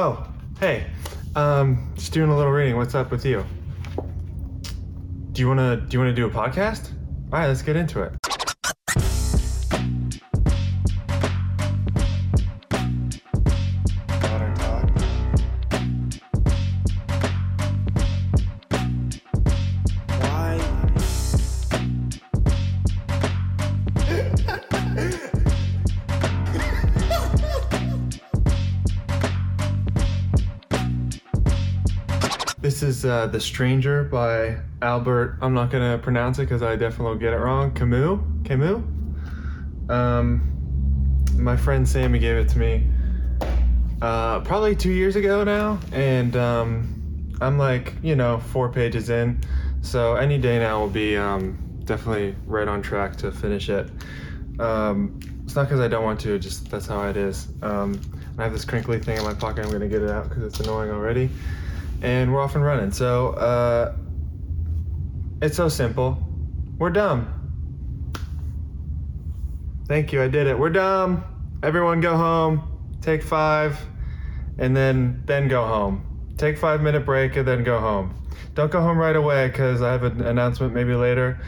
Oh, hey. Um, just doing a little reading. What's up with you? Do you wanna do you wanna do a podcast? All right, let's get into it. Is uh, The Stranger by Albert. I'm not gonna pronounce it because I definitely get it wrong. Camus. Camus. Um, my friend Sammy gave it to me uh, probably two years ago now, and um, I'm like, you know, four pages in, so any day now will be um, definitely right on track to finish it. Um, it's not because I don't want to, just that's how it is. Um, I have this crinkly thing in my pocket. I'm gonna get it out because it's annoying already, and we're off and running. So uh, it's so simple. We're dumb. Thank you. I did it. We're dumb. Everyone go home. Take five, and then then go home. Take five minute break and then go home. Don't go home right away because I have an announcement maybe later.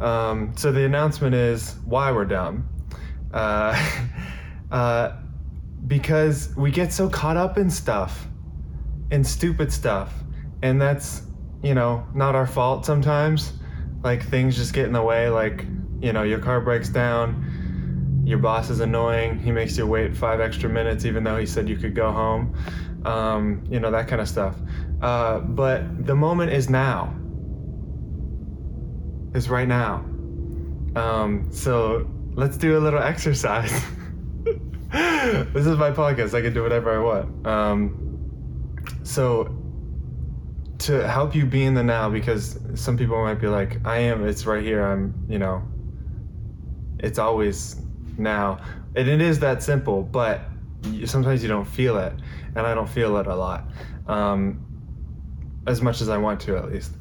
Um, so the announcement is why we're dumb. Uh, uh, because we get so caught up in stuff, in stupid stuff, and that's you know not our fault sometimes. Like things just get in the way. Like you know your car breaks down your boss is annoying. He makes you wait five extra minutes, even though he said you could go home. Um, you know, that kind of stuff. Uh, but the moment is now, is right now. Um, so let's do a little exercise. this is my podcast. I can do whatever I want. Um, so to help you be in the now, because some people might be like, I am, it's right here. I'm, you know, it's always now. And it is that simple, but sometimes you don't feel it. And I don't feel it a lot. Um, as much as I want to, at least.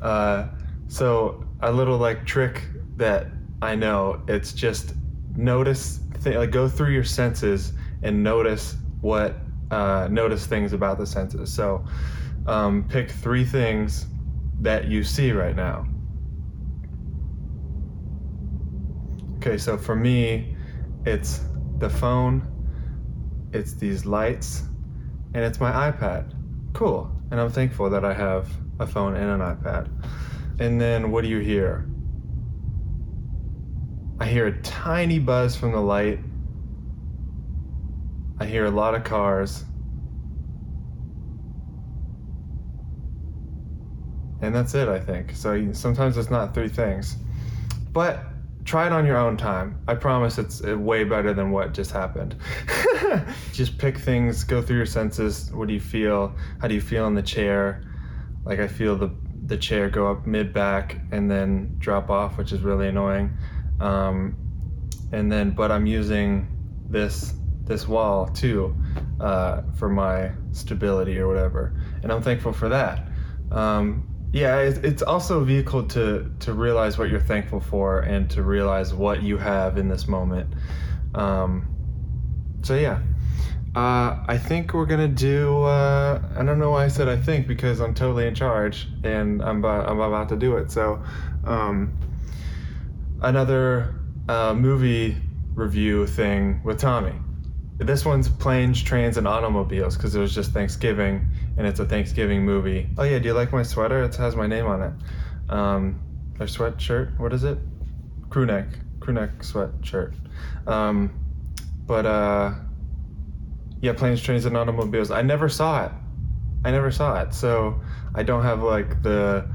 Uh, so, a little like trick that I know, it's just notice, th- like go through your senses and notice what, uh, notice things about the senses. So, um, pick three things that you see right now. Okay, so for me, it's the phone, it's these lights, and it's my iPad. Cool. And I'm thankful that I have a phone and an iPad. And then what do you hear? I hear a tiny buzz from the light. I hear a lot of cars. And that's it, I think. So sometimes it's not three things. But try it on your own time. I promise it's way better than what just happened. just pick things, go through your senses. What do you feel? How do you feel in the chair? Like I feel the the chair go up mid back and then drop off, which is really annoying. Um, and then, but I'm using this this wall too uh, for my stability or whatever, and I'm thankful for that. Um, yeah, it's, also a vehicle to to realize what you're thankful for and to realize what you have in this moment. Um, so yeah, uh, I think we're gonna do. Uh, I don't know why I said I think because I'm totally in charge and I'm about, I'm about to do it. So um, another uh, movie review thing with Tommy. This one's planes, trains, and automobiles because it was just Thanksgiving and it's a Thanksgiving movie. Oh yeah, do you like my sweater? It has my name on it. Um, or sweatshirt. What is it? Crew neck. Crew neck sweatshirt. Um, but uh, yeah, planes, trains, and automobiles. I never saw it. I never saw it, so I don't have like the.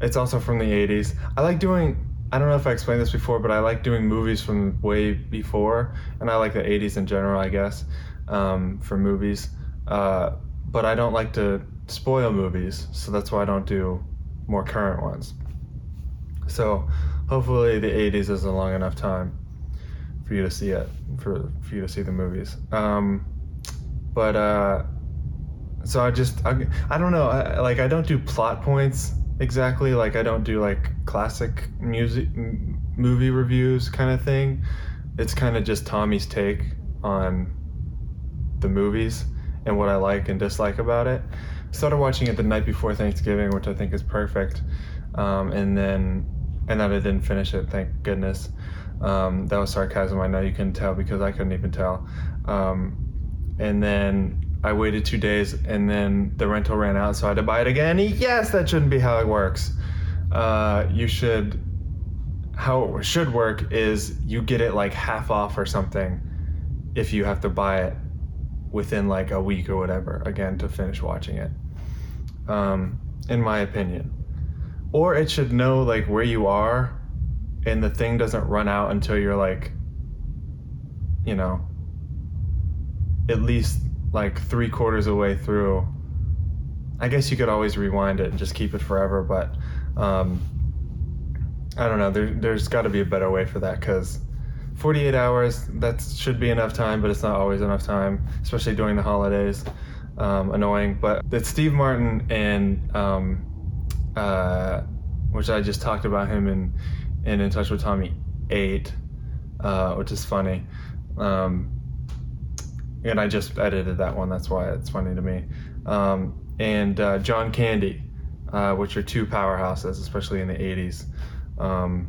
It's also from the '80s. I like doing. I don't know if I explained this before, but I like doing movies from way before, and I like the '80s in general, I guess, um, for movies. Uh, but I don't like to spoil movies, so that's why I don't do more current ones. So hopefully the '80s is a long enough time for you to see it, for for you to see the movies. Um, but uh, so I just I, I don't know I, like I don't do plot points exactly like I don't do like classic music m- movie reviews kind of thing. It's kind of just Tommy's take on the movies and what I like and dislike about it. Started watching it the night before Thanksgiving, which I think is perfect, um, and then and then I didn't finish it. Thank goodness. Um, that was sarcasm. I know you couldn't tell because I couldn't even tell. Um, and then I waited two days, and then the rental ran out, so I had to buy it again. Yes, that shouldn't be how it works. Uh, you should. How it should work is you get it like half off or something if you have to buy it within like a week or whatever again to finish watching it um, in my opinion or it should know like where you are and the thing doesn't run out until you're like you know at least like three quarters of the way through i guess you could always rewind it and just keep it forever but um, i don't know there, there's got to be a better way for that because 48 hours that should be enough time but it's not always enough time especially during the holidays. Um, annoying but it's steve martin and um, uh, which i just talked about him in, in in touch with tommy 8 uh, which is funny. Um, and i just edited that one. That's why it's funny to me. Um, and uh, john candy uh, which are two powerhouses especially in the 80s um,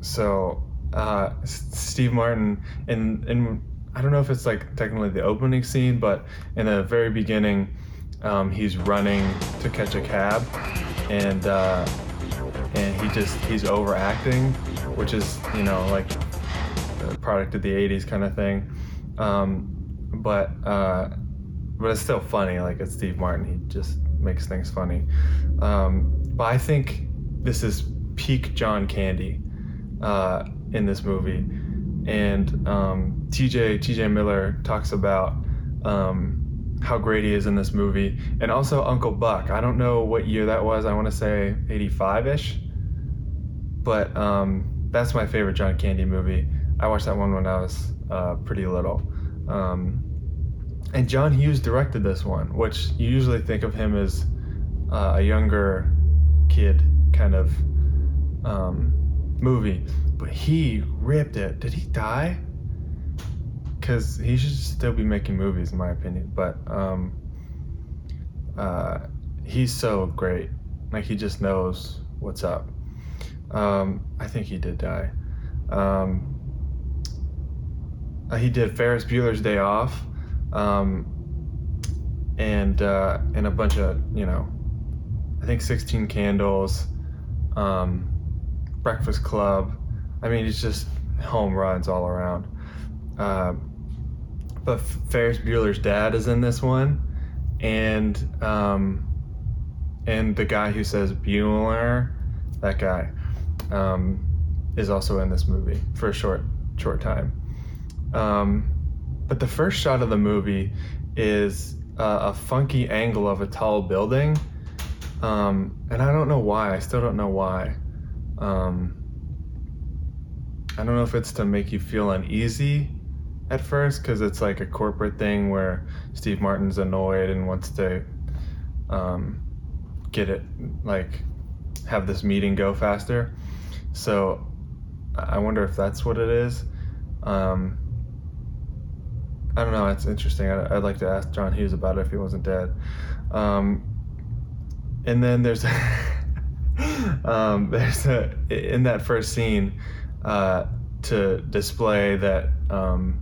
so uh, Steve Martin and and I don't know if it's like technically the opening scene, but in the very beginning, um, he's running to catch a cab, and uh, and he just he's overacting, which is you know like product of the '80s kind of thing, um, but uh, but it's still funny. Like it's Steve Martin, he just makes things funny. Um, but I think this is peak John Candy. Uh, in this movie, and um, TJ TJ Miller talks about um, how great he is in this movie, and also Uncle Buck. I don't know what year that was. I want to say '85 ish, but um, that's my favorite John Candy movie. I watched that one when I was uh, pretty little. Um, and John Hughes directed this one, which you usually think of him as uh, a younger kid kind of um, movie but he ripped it. Did he die? Because he should still be making movies, in my opinion. But um, uh, he's so great. Like he just knows what's up. Um, I think he did die. Um, uh, he did Ferris Bueller's Day Off, um, and uh, and a bunch of you know, I think Sixteen Candles, um, Breakfast Club. I mean, it's just home runs all around. Uh, but Ferris Bueller's dad is in this one, and um, and the guy who says Bueller, that guy, um, is also in this movie for a short short time. Um, but the first shot of the movie is uh, a funky angle of a tall building, um, and I don't know why. I still don't know why. Um, I don't know if it's to make you feel uneasy at first because it's like a corporate thing where Steve Martin's annoyed and wants to um, get it like have this meeting go faster. So I wonder if that's what it is. Um, I don't know. It's interesting. I'd, I'd, like to ask John Hughes about it if he wasn't dead. Um, and then there's um, there's a in that first scene uh, to display that um,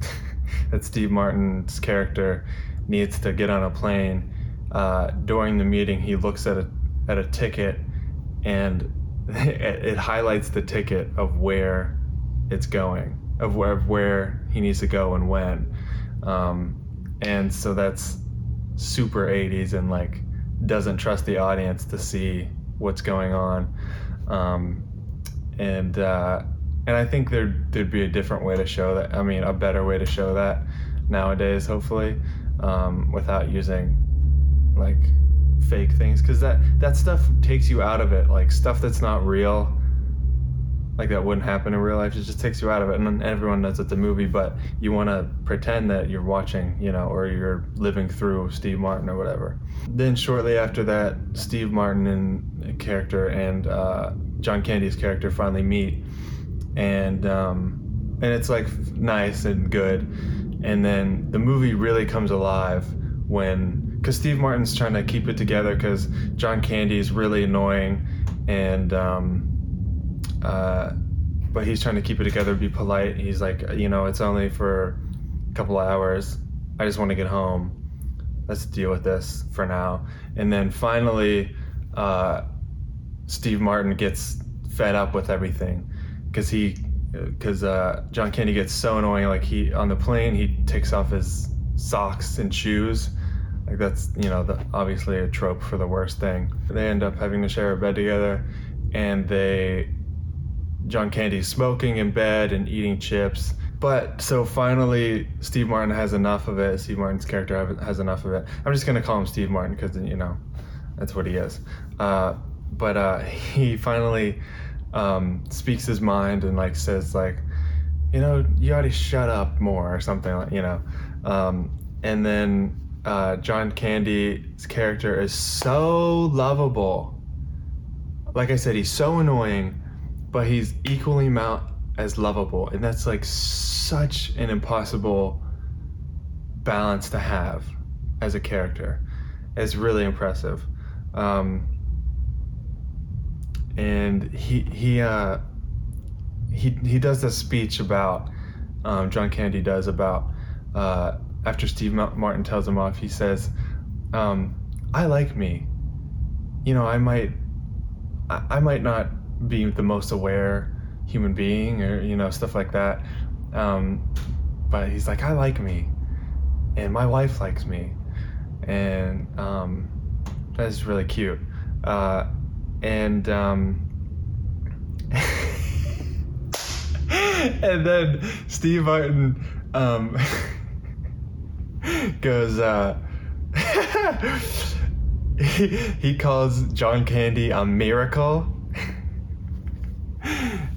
that Steve Martin's character needs to get on a plane. Uh, during the meeting, he looks at a at a ticket, and it, it highlights the ticket of where it's going, of where of where he needs to go and when. Um, and so that's super 80s and like doesn't trust the audience to see what's going on. Um, and uh, and I think there there'd be a different way to show that. I mean, a better way to show that nowadays, hopefully, um, without using like fake things, because that that stuff takes you out of it. Like stuff that's not real, like that wouldn't happen in real life. It just takes you out of it, and everyone knows it's a movie, but you want to pretend that you're watching, you know, or you're living through Steve Martin or whatever. Then shortly after that, Steve Martin and character and uh, John Candy's character finally meet, and um, and it's like nice and good. and then the movie really comes alive when because Steve Martin's trying to keep it together because John Candy is really annoying and um, uh, but he's trying to keep it together, be polite. He's like, you know, it's only for a couple of hours. I just want to get home. Let's deal with this for now. And then finally, uh, Steve Martin gets fed up with everything because he because uh, John Candy gets so annoying. Like he on the plane, he takes off his socks and shoes. Like that's you know the, obviously a trope for the worst thing. They end up having to share a bed together, and they John Candy's smoking in bed and eating chips. But so finally, Steve Martin has enough of it. Steve Martin's character has enough of it. I'm just gonna call him Steve Martin because you know that's what he is. Uh, but uh, he finally um, speaks his mind and like says like, you know, you ought to shut up more or something like you know. Um, and then uh, John Candy's character is so lovable. Like I said, he's so annoying, but he's equally mount as lovable, and that's like such an impossible balance to have as a character. It's really impressive. Um, and he he uh, he he does this speech about um, John Candy does about uh, after Steve Martin tells him off. He says, um, "I like me. You know, I might I, I, might not be the most aware human being or you know stuff like that, um, but he's like, I like me, and my wife likes me, and um, that's really cute." Uh, and um, and then Steve Martin um, goes. Uh, he, he calls John Candy a miracle.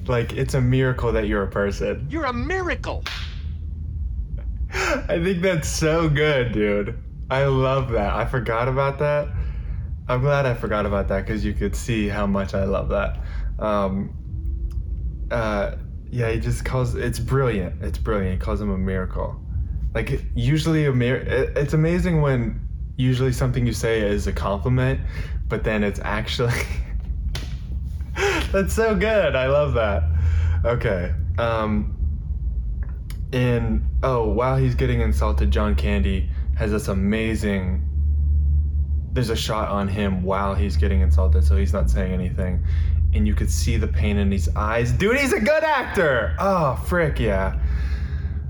Like it's a miracle that you're a person. You're a miracle. I think that's so good, dude. I love that. I forgot about that. I'm glad I forgot about that because you could see how much I love that. Um, uh, yeah, he just calls it's brilliant. It's brilliant. He calls him a miracle. Like usually a mir- it's amazing when usually something you say is a compliment, but then it's actually That's so good. I love that. Okay. Um and oh, while he's getting insulted, John Candy has this amazing there's a shot on him while he's getting insulted, so he's not saying anything. And you could see the pain in his eyes. Dude, he's a good actor! Oh, frick, yeah.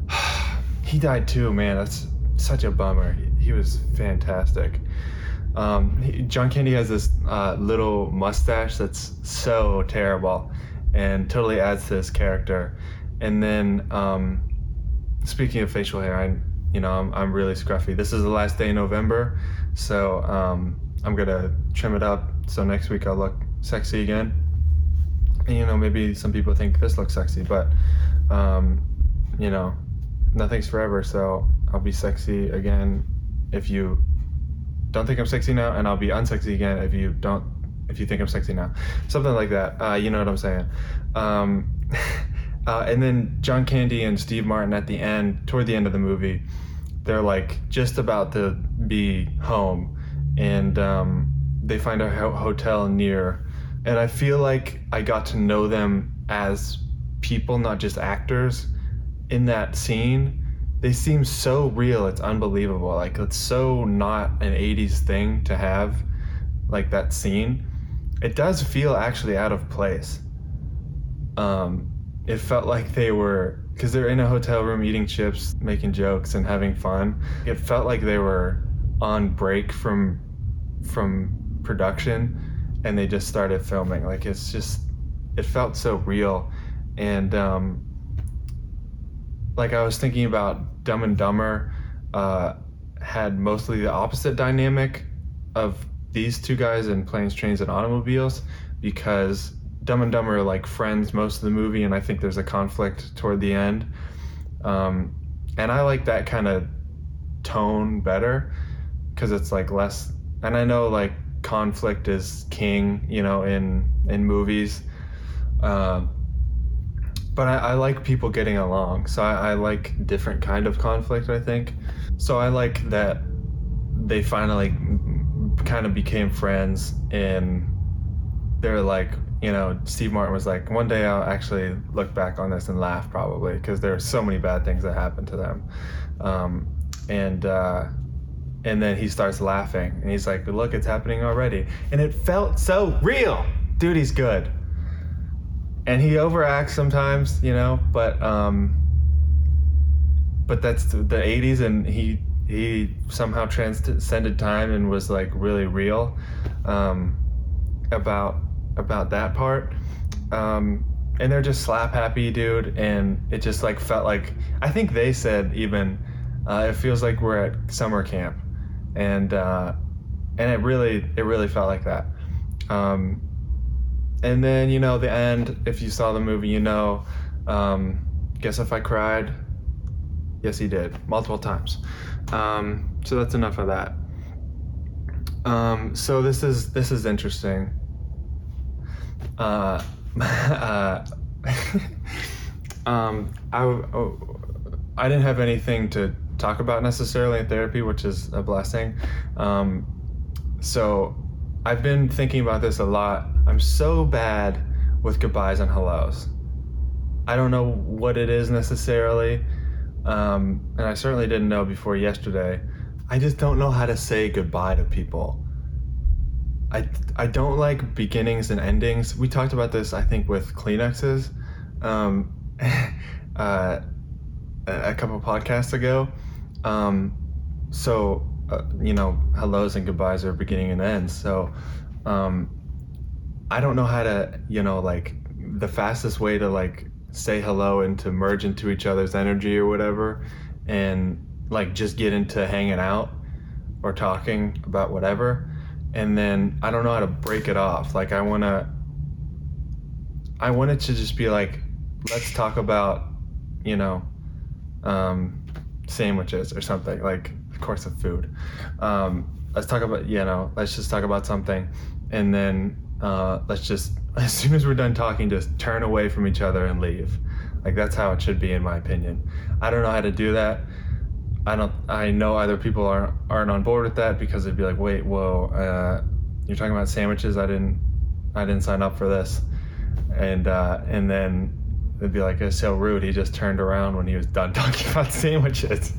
he died too, man. That's such a bummer. He was fantastic. Um, John Candy has this uh, little mustache that's so terrible and totally adds to his character. And then, um, speaking of facial hair, I, you know, I'm, I'm really scruffy. This is the last day in November, so um, I'm gonna trim it up so next week I'll look sexy again. And you know, maybe some people think this looks sexy, but um, you know, nothing's forever. So I'll be sexy again if you don't think I'm sexy now, and I'll be unsexy again if you don't if you think I'm sexy now. Something like that. Uh, you know what I'm saying. Um, uh, and then John Candy and Steve Martin at the end, toward the end of the movie, they're like just about to be home and um, they find a ho- hotel near and i feel like i got to know them as people not just actors in that scene they seem so real it's unbelievable like it's so not an 80s thing to have like that scene it does feel actually out of place um, it felt like they were because they're in a hotel room eating chips, making jokes, and having fun. It felt like they were on break from from production, and they just started filming. Like it's just, it felt so real, and um, like I was thinking about Dumb and Dumber, uh, had mostly the opposite dynamic of these two guys in planes, trains, and automobiles because Dumb and Dumber are like friends most of the movie, and I think there's a conflict toward the end. Um, and I like that kind of tone better because it's like less. And I know like conflict is king, you know, in in movies. Uh, but I, I like people getting along. So I, I like different kind of conflict. I think. So I like that they finally kind of became friends and they're like you know steve martin was like one day i'll actually look back on this and laugh probably because there are so many bad things that happened to them um, and uh, and then he starts laughing and he's like look it's happening already and it felt so real dude he's good and he overacts sometimes you know but um but that's the, the 80s and he he somehow transcended time and was like really real um, about about that part. Um, and they're just slap happy, dude. And it just like felt like I think they said even uh, it feels like we're at summer camp, and uh, and it really it really felt like that. Um, and then you know the end. If you saw the movie, you know. Um, guess if I cried. Yes, he did multiple times. Um, so that's enough of that. Um, so this is this is interesting. Uh, uh, um, I oh, I didn't have anything to talk about necessarily in therapy, which is a blessing. Um, so I've been thinking about this a lot. I'm so bad with goodbyes and hellos. I don't know what it is necessarily um, and I certainly didn't know before yesterday. I just don't know how to say goodbye to people. I, I don't like beginnings and endings. We talked about this, I think, with Kleenexes um, uh, a couple podcasts ago. Um, so, uh, you know, hellos and goodbyes are beginning and ends. So, um, I don't know how to, you know, like the fastest way to like say hello and to merge into each other's energy or whatever and like just get into hanging out or talking about whatever. And then i don't know how to break it off. Like i want to i wanted to just be like let's talk about you know um, sandwiches or something. Like course of food. Um, let's talk about you know let's just talk about something. And then uh, let's just as soon as we're done talking just turn away from each other and leave. Like that's how it should be in my opinion. I don't know how to do that. I don't i know other people aren't aren't on board with that because they'd be like wait whoa uh, you're talking about sandwiches? I didn't i didn't sign up for this. And uh, and then they'd be like it's so rude. He just turned around when he was done talking about sandwiches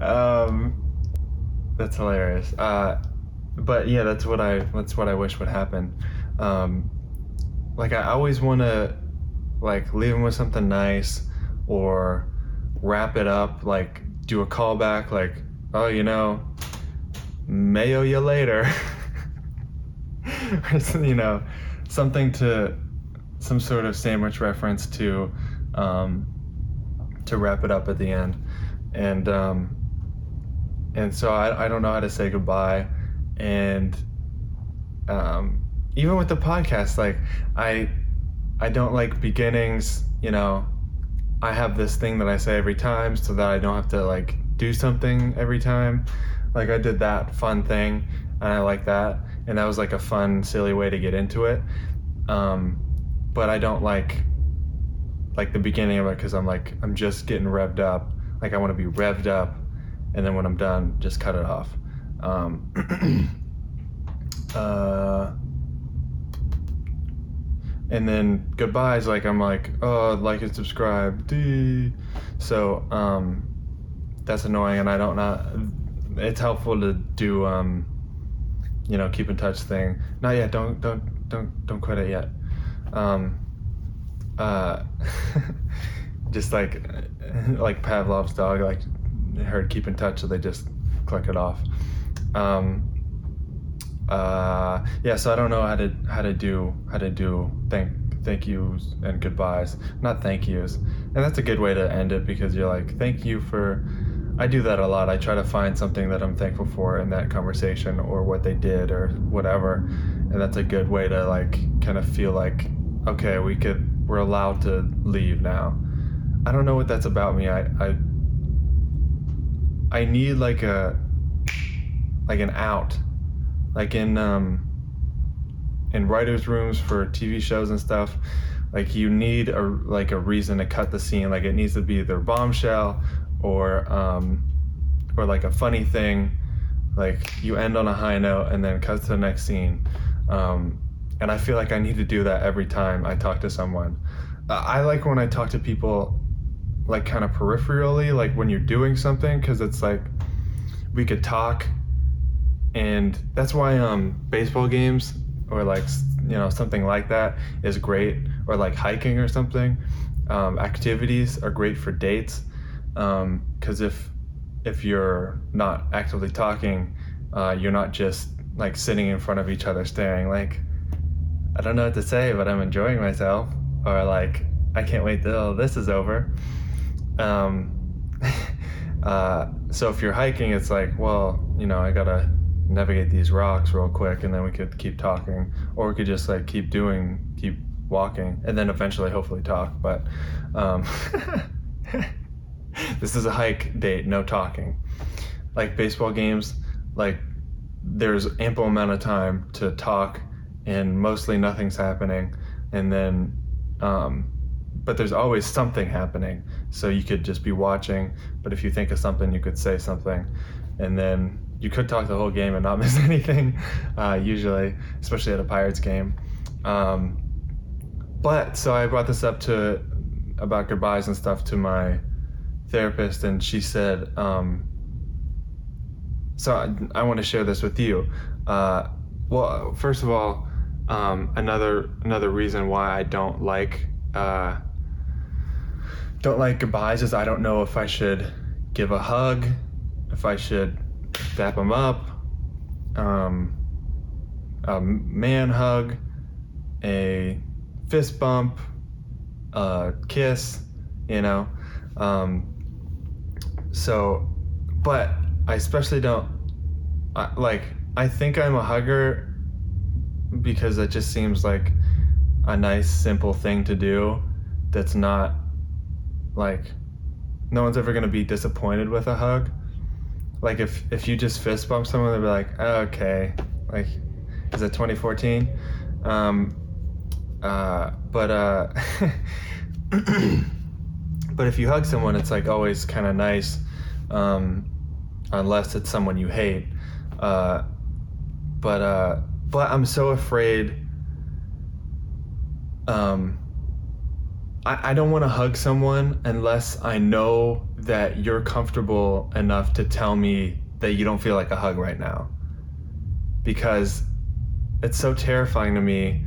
um, that's hilarious. Uh, but yeah, that's what I that's what I wish would happen. Um, like I always want to like leave them with something nice or wrap it up like do a callback like oh you know mayo you later. You know something to some sort of sandwich reference to um, to wrap it up at the end. And um, and so I, I don't know how to say goodbye. And um, even with the podcast like i i don't like beginnings you know. I have this thing that i say every time so that i don't have to like do something every time. Like i did that fun thing and i like that. And that was like a fun silly way to get into it. Um, but i don't like like the beginning of it because i'm like i'm just getting revved up. Like i want to be revved up and then when i'm done just cut it off um, uh, and then goodbyes, like I'm like, oh, like and subscribe. Dee. So um, that's annoying, and I don't know. It's helpful to do, um, you know, keep in touch thing. Not yet. Don't don't don't don't quit it yet. Um, uh, just like like Pavlov's dog, like heard keep in touch, so they just click it off. Um, uh, yeah, so I don't know how to how to do how to do thank thank yous and goodbyes, not thank yous, and that's a good way to end it because you're like thank you for. I do that a lot. I try to find something that I'm thankful for in that conversation or what they did or whatever, and that's a good way to like kind of feel like okay, we could we're allowed to leave now. I don't know what that's about me. I I I need like a like an out like in um in writers' rooms for TV shows and stuff, like you need a like a reason to cut the scene. Like it needs to be either bombshell or um, or like a funny thing. Like you end on a high note and then cut to the next scene. Um, and I feel like I need to do that every time I talk to someone. I like when I talk to people like kind of peripherally, like when you're doing something, because it's like we could talk, and that's why um baseball games or like you know something like that is great, or like hiking or something. Um, activities are great for dates, because um, if if you're not actively talking, uh, you're not just like sitting in front of each other staring like I don't know what to say, but I'm enjoying myself, or like I can't wait till this is over. Um, uh, so if you're hiking, it's like, well, you know, I gotta navigate these rocks real quick, and then we could keep talking, or we could just like keep doing, keep walking, and then eventually, hopefully, talk. But um, this is a hike date, no talking. Like baseball games, like there's ample amount of time to talk, and mostly nothing's happening, and then um, but there's always something happening. So you could just be watching, but if you think of something, you could say something, and then you could talk the whole game and not miss anything. Uh, usually, especially at a Pirates game. Um, but so I brought this up to about goodbyes and stuff to my therapist, and she said, um, so I, I, want to share this with you. Uh, well, first of all, um, another another reason why I don't like uh, don't like goodbyes is I don't know if I should give a hug, if I should dap them up, um, a man hug, a fist bump, a kiss, you know. Um, so, but I especially don't I, like. I think I'm a hugger because it just seems like a nice, simple thing to do. That's not like no one's ever gonna be disappointed with a hug. Like if if you just fist bump someone, they'll be like, okay, like is it 2014? Um, uh, but uh, but if you hug someone, it's like always kind of nice, um, unless it's someone you hate. Uh, but uh, but I'm so afraid. Um, I, I don't want to hug someone unless I know that you're comfortable enough to tell me that you don't feel like a hug right now. Because it's so terrifying to me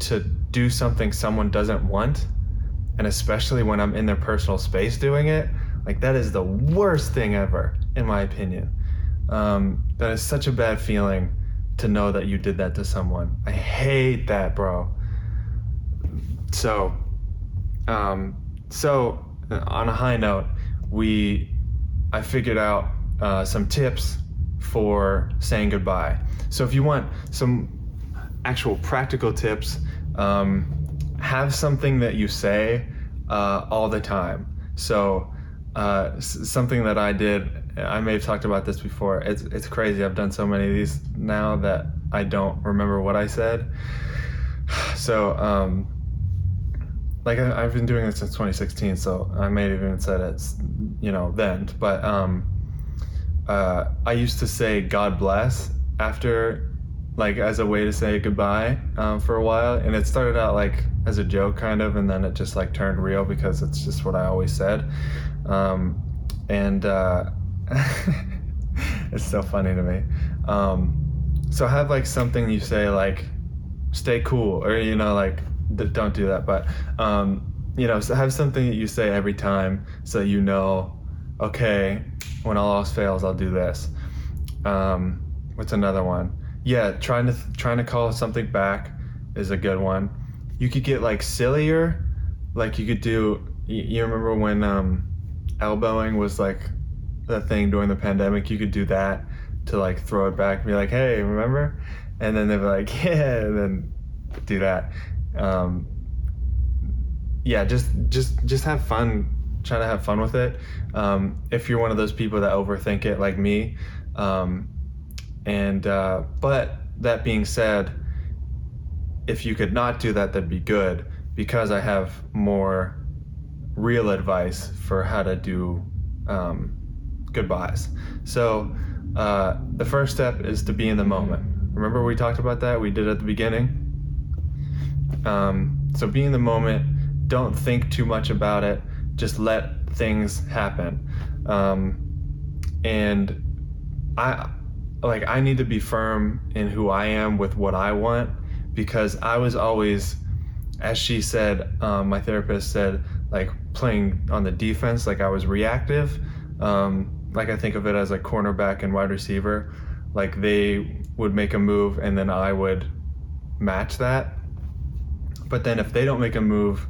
to do something someone doesn't want. And especially when I'm in their personal space doing it, like that is the worst thing ever, in my opinion. Um, that is such a bad feeling to know that you did that to someone. I hate that, bro so, um, so on a high note, we I figured out uh, some tips for saying goodbye. So if you want some actual practical tips, um, have something that you say uh, all the time. So uh, s- something that I did, I may have talked about this before. It's it's crazy. I've done so many of these now that I don't remember what I said. So um, like I, have been doing this since 2016, so I may have even said it's you know then. But um, uh, I used to say God bless after, like as a way to say goodbye um, for a while, and it started out like as a joke kind of, and then it just like turned real because it's just what I always said, um, and uh, it's so funny to me. Um, so have like something you say like, stay cool, or you know like don't do that. But um, you know, so have something that you say every time, so you know, okay, when all else fails, I'll do this. Um, what's another one? Yeah, trying to trying to call something back is a good one. You could get like sillier, like you could do. You, remember when um, elbowing was like the thing during the pandemic? You could do that to like throw it back, and be like, "Hey, remember?" And then they'd be like, "Yeah," and then do that um, yeah, just just just have fun. Try to have fun with it. Um, if you're one of those people that overthink it, like me, um, and uh, but that being said, if you could not do that, that'd be good because I have more real advice for how to do um, goodbyes. So uh, the first step is to be in the moment. Remember we talked about that? We did at the beginning. Um, so be in the moment. Don't think too much about it. Just let things happen. Um, and I like I need to be firm in who I am with what I want because I was always, as she said, um, my therapist said, like playing on the defense, like I was reactive. Um, like I think of it as a cornerback and wide receiver. Like they would make a move and then I would match that. But then if they don't make a move,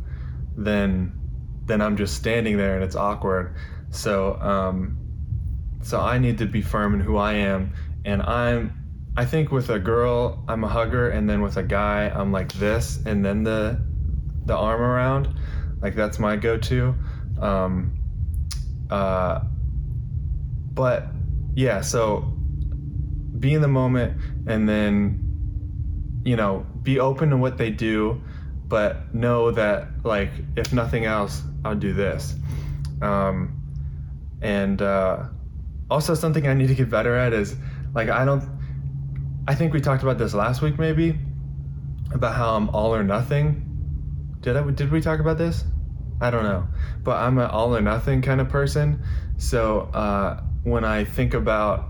then then I'm just standing there and it's awkward. So um, so I need to be firm in who I am, and I'm. I think with a girl, I'm a hugger, and then with a guy, I'm like this, and then the the arm around, like that's my go-to. Um, uh, but yeah, so be in the moment, and then you know be open to what they do, but know that like if nothing else, I'll do this. Um, and uh, also something I need to get better at is like I don't I think we talked about this last week maybe about how I'm all or nothing. Did I did we talk about this? I don't know. But I'm an all or nothing kind of person. So uh, when I think about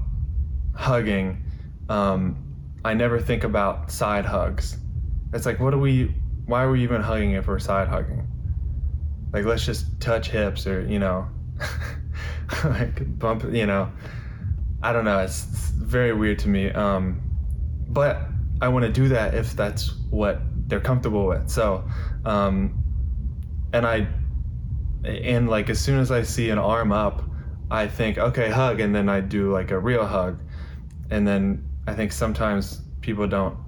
hugging, um, I never think about side hugs. It's like, what do we? Why are we even hugging if we're side hugging? Like, let's just touch hips or you know. like bump, you know. I don't know. It's, it's very weird to me. Um, but I want to do that if that's what they're comfortable with. So, um, and I, and like as soon as I see an arm up, I think okay, hug, and then I do like a real hug, and then I think sometimes people don't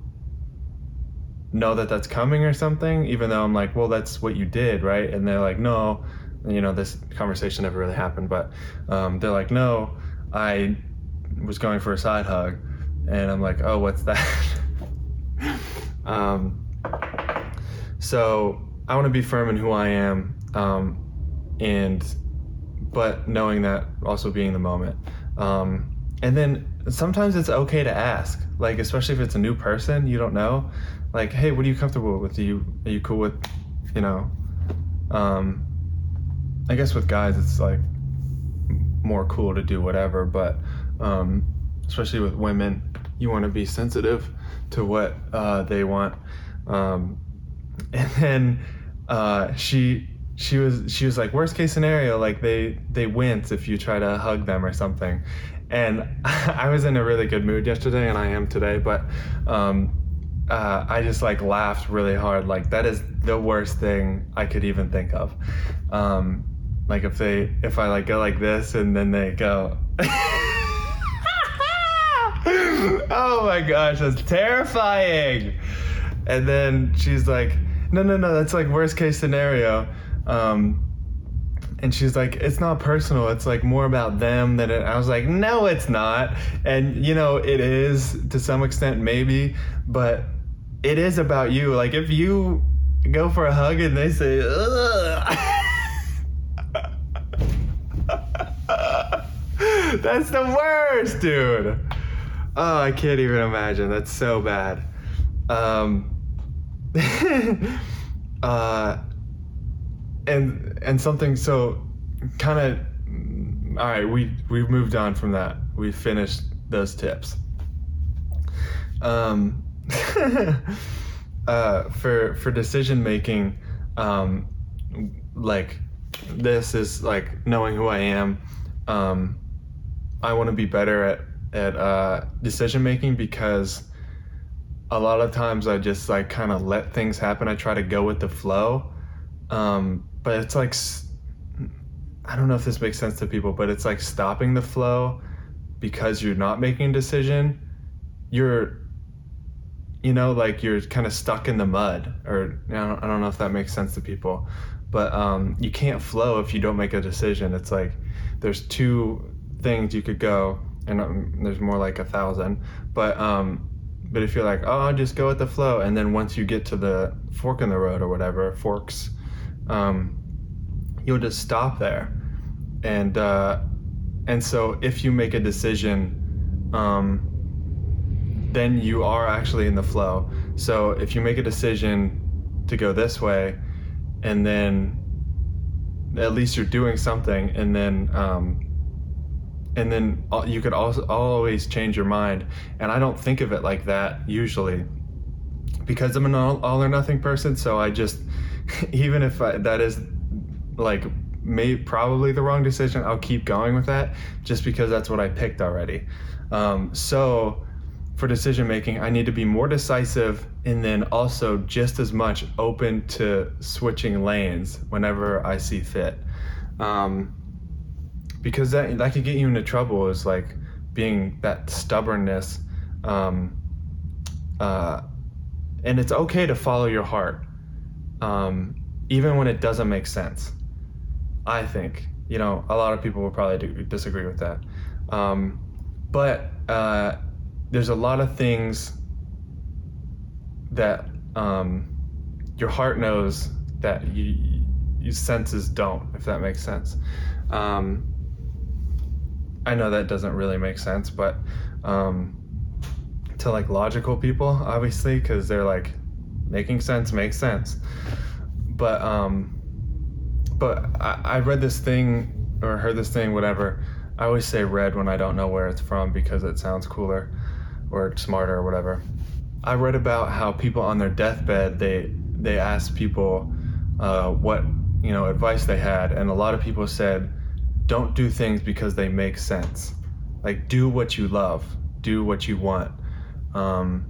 know that that's coming or something, even though I'm like, well, that's what you did, right? And they're like, no, you know, this conversation never really happened, but um, they're like, no, I was going for a side hug, and I'm like, oh, what's that? um, so I want to be firm in who I am, um, and but knowing that also being the moment, um, and then sometimes it's okay to ask, like especially if it's a new person you don't know, like, hey, what are you comfortable with? Are you are you cool with, you know, um, I guess with guys it's like more cool to do whatever, but um, especially with women, you want to be sensitive to what uh, they want. Um, and then uh, she she was she was like worst case scenario like they they wince if you try to hug them or something and i was in a really good mood yesterday and i am today but um, uh, i just like laughed really hard like that is the worst thing i could even think of um, like if they if I like go like this and then they go Oh my gosh, that's terrifying. And then she's like, "No, no, no, that's like worst case scenario." Um and she's like, "It's not personal. It's like more about them than it." I was like, "No, it's not." And you know, it is to some extent maybe, but it is about you. Like if you go for a hug and they say, That's the worst, dude. Oh, I can't even imagine. That's so bad. Um, uh, and and something so kind of. All right, we we've moved on from that. We finished those tips. Um, uh, for for decision making, um, like this is like knowing who I am. Um, I want to be better at at uh, decision making because a lot of times I just like kind of let things happen. I try to go with the flow, um, but it's like I don't know if this makes sense to people, but it's like stopping the flow because you're not making a decision. You're you know like you're kind of stuck in the mud or I don't, I don't know if that makes sense to people but um, you can't flow if you don't make a decision it's like there's two things you could go, and um, there's more like a thousand, but um, But if you're like, oh, I'll just go with the flow, and then once you get to the fork in the road or whatever, forks, um, you'll just stop there. And uh, and so if you make a decision, um, then you are actually in the flow. So if you make a decision to go this way, and then at least you're doing something, and then um, and then you could also always change your mind. And I don't think of it like that usually, because I'm an all, all or nothing person. So I just even if I, that is like may probably the wrong decision, I'll keep going with that just because that's what I picked already. Um, so for decision making, I need to be more decisive and then also just as much open to switching lanes whenever I see fit. Um, because that that could get you into trouble is like being that stubbornness um, uh, and it's okay to follow your heart um, even when it doesn't make sense i think you know a lot of people will probably disagree with that um, but uh, there's a lot of things that um, your heart knows that you, your senses don't, if that makes sense. Um, I know that doesn't really make sense, but um, to like logical people, obviously, because they're like making sense makes sense. But um, but I, I read this thing or heard this thing, whatever. I always say read when I don't know where it's from because it sounds cooler or smarter or whatever. I read about how people on their deathbed they they asked people uh, what you know advice they had, and a lot of people said, "Don't do things because they make sense. Like do what you love, do what you want." Um,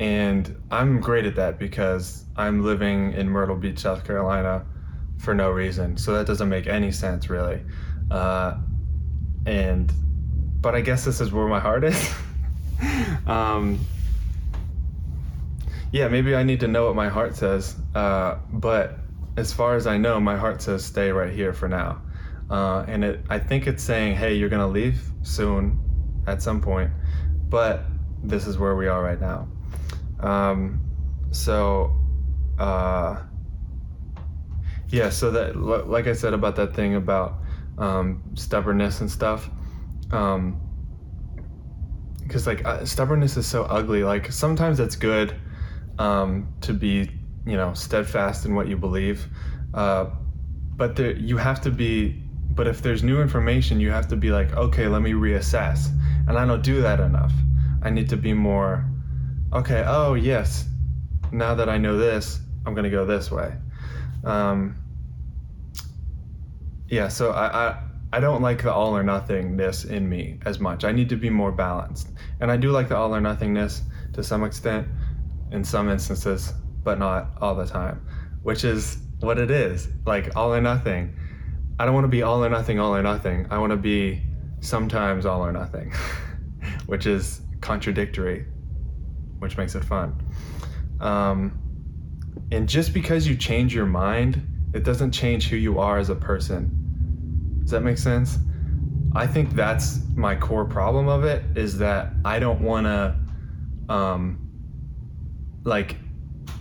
and I'm great at that because I'm living in Myrtle Beach, South Carolina, for no reason. So that doesn't make any sense really. Uh, and but I guess this is where my heart is. um, yeah, maybe I need to know what my heart says. Uh, but as far as I know, my heart says stay right here for now. Uh, and it, I think it's saying, hey, you're gonna leave soon, at some point, but this is where we are right now. Um, so, uh, yeah. So that, like I said about that thing about um, stubbornness and stuff. Um, because like uh, stubbornness is so ugly. Like sometimes it's good um, to be, you know, steadfast in what you believe, uh, but there, you have to be. But if there's new information, you have to be like, okay, let me reassess. And I don't do that enough. I need to be more, okay. Oh yes, now that I know this, I'm gonna go this way. Um, yeah. So I, I I don't like the all or nothingness in me as much. I need to be more balanced. And I do like the all or nothingness to some extent in some instances, but not all the time, which is what it is like all or nothing. I don't want to be all or nothing, all or nothing. I want to be sometimes all or nothing, which is contradictory, which makes it fun. Um, and just because you change your mind, it doesn't change who you are as a person does that make sense? I think that's my core problem of it is that I don't want to um like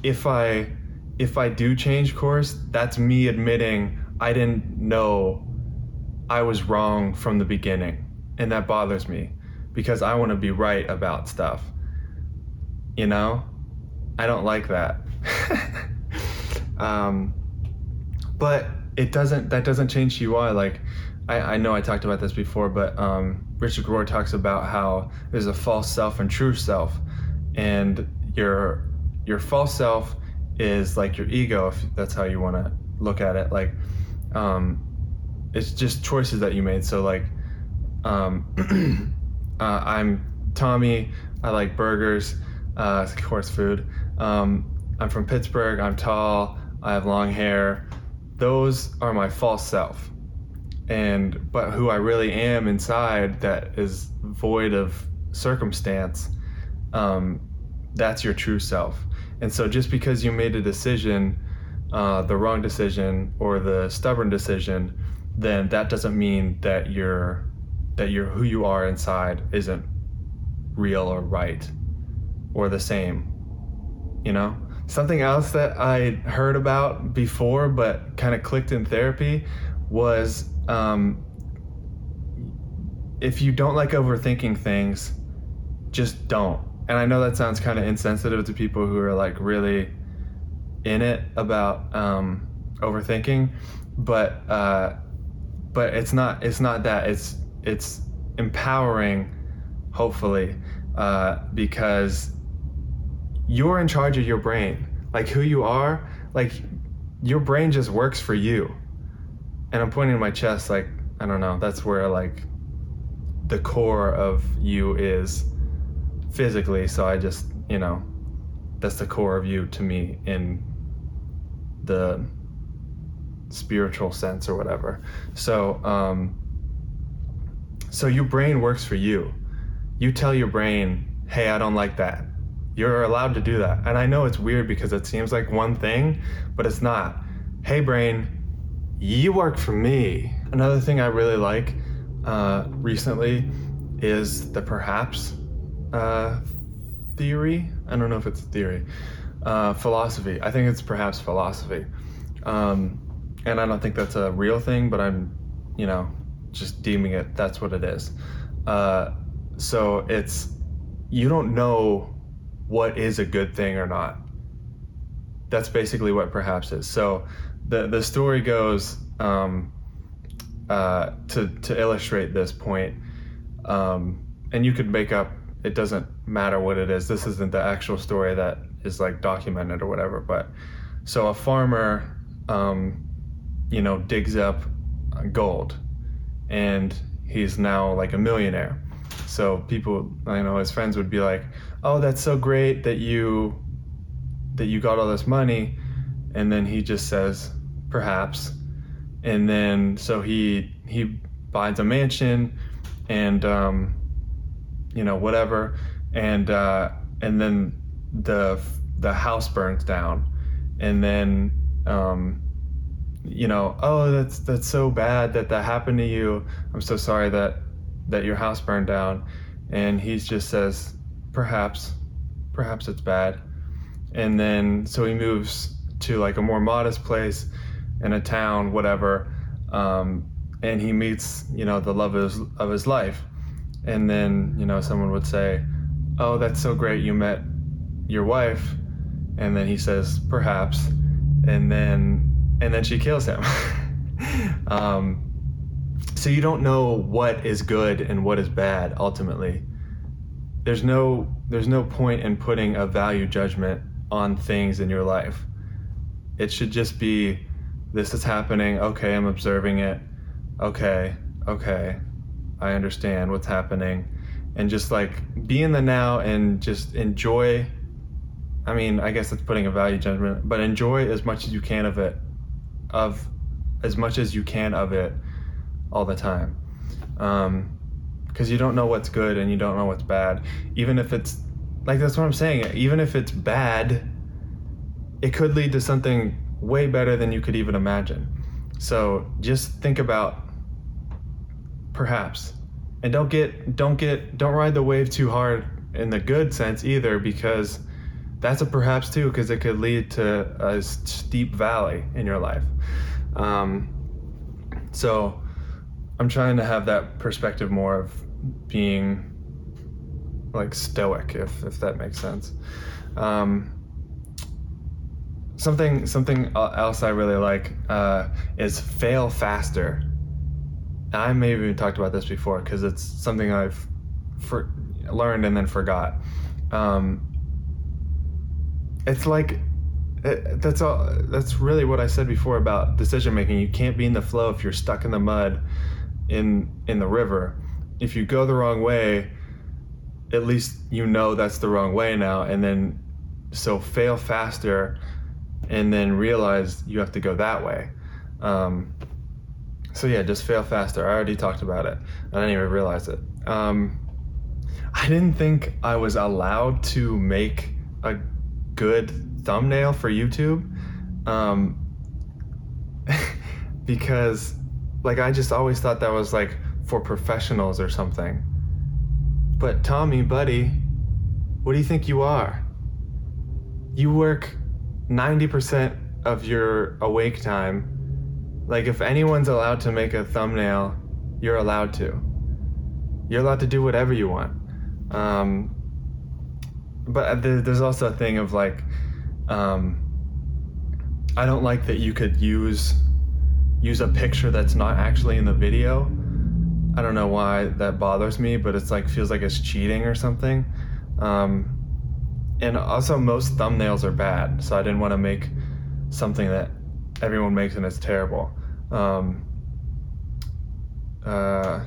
if I if I do change course, that's me admitting I didn't know I was wrong from the beginning. And that bothers me because I want to be right about stuff. You know? I don't like that. um, but it doesn't that doesn't change who you are like I, I know I talked about this before, but um, Richard Rohr talks about how there's a false self and true self, and your your false self is like your ego, if that's how you want to look at it. Like, um, it's just choices that you made. So like, um, uh, I'm Tommy. I like burgers, uh, of course, food. Um, I'm from Pittsburgh. I'm tall. I have long hair those are my false self and but who i really am inside that is void of circumstance um, that's your true self and so just because you made a decision uh, the wrong decision or the stubborn decision then that doesn't mean that you're that you're who you are inside isn't real or right or the same. You know? Something else that I heard about before but kind of clicked in therapy was um, if you don't like overthinking things, just don't. And I know that sounds kind of insensitive to people who are like really in it about um, overthinking, but uh, but it's not it's not that it's it's empowering, hopefully, uh, because you're in charge of your brain. Like who you are, like your brain just works for you. And I'm pointing to my chest, like I don't know. That's where like the core of you is physically. So I just you know that's the core of you to me in the spiritual sense or whatever. So, um, so your brain works for you. You tell your brain, "Hey, I don't like that." You're allowed to do that. And I know it's weird because it seems like one thing, but it's not. Hey, brain, you work for me. Another thing I really like uh, recently is the perhaps uh, theory. I don't know if it's a theory. Uh, philosophy. I think it's perhaps philosophy. Um, and I don't think that's a real thing, but I'm, you know, just deeming it that's what it is. Uh, so it's, you don't know what is a good thing or not. That's basically what perhaps is. So the, the story goes um, uh, to, to illustrate this point, um, and you could make up, it doesn't matter what it is. This isn't the actual story that is like documented or whatever, but so a farmer um, you know, digs up gold and he's now like a millionaire. So people, you know his friends would be like, "Oh, that's so great that you that you got all this money." And then he just says, "Perhaps." And then so he he buys a mansion and um you know, whatever and uh and then the the house burns down and then um you know, oh, that's that's so bad that that happened to you. I'm so sorry that that your house burned down. And he just says, perhaps, perhaps it's bad. And then so he moves to like a more modest place in a town, whatever. Um, and he meets, you know, the love of his, of his life. And then, you know, someone would say, oh, that's so great you met your wife. And then he says, perhaps. And then and then she kills him. um, so you don't know what is good and what is bad ultimately. There's no there's no point in putting a value judgment on things in your life. It should just be this is happening, okay, I'm observing it. Okay, okay. I understand what's happening and just like be in the now and just enjoy I mean, I guess that's putting a value judgment, but enjoy as much as you can of it of as much as you can of it all the time. Um, because you don't know what's good and you don't know what's bad. Even if it's like that's what I'm saying. Even if it's bad, it could lead to something way better than you could even imagine. So just think about perhaps, and don't get don't get don't ride the wave too hard in the good sense either because that's a perhaps too because it could lead to a steep valley in your life um, so i'm trying to have that perspective more of being like stoic if if that makes sense. Um, something something else i really like uh, is fail faster. I may have even talked about this before because it's something i've for, learned and then forgot. Um, it's like it, that's all that's really what i said before about decision making you can't be in the flow if you're stuck in the mud in in the river if you go the wrong way at least you know that's the wrong way now and then so fail faster and then realize you have to go that way. Um, so yeah just fail faster. I already talked about it. I didn't even realize it. Um, i didn't think i was allowed to make a good thumbnail for YouTube. Um, because like I just always thought that was like for professionals or something. But Tommy, buddy, What do you think you are? You work 90% of your awake time. Like, if anyone's allowed to make a thumbnail, you're allowed to. You're allowed to do whatever you want. Um, but there's also a thing of like, um, I don't like that you could use use a picture that's not actually in the video. I don't know why that bothers me, but it's like feels like it's cheating or something. Um, and also, most thumbnails are bad, so I didn't want to make something that everyone makes and it's terrible. Um, uh,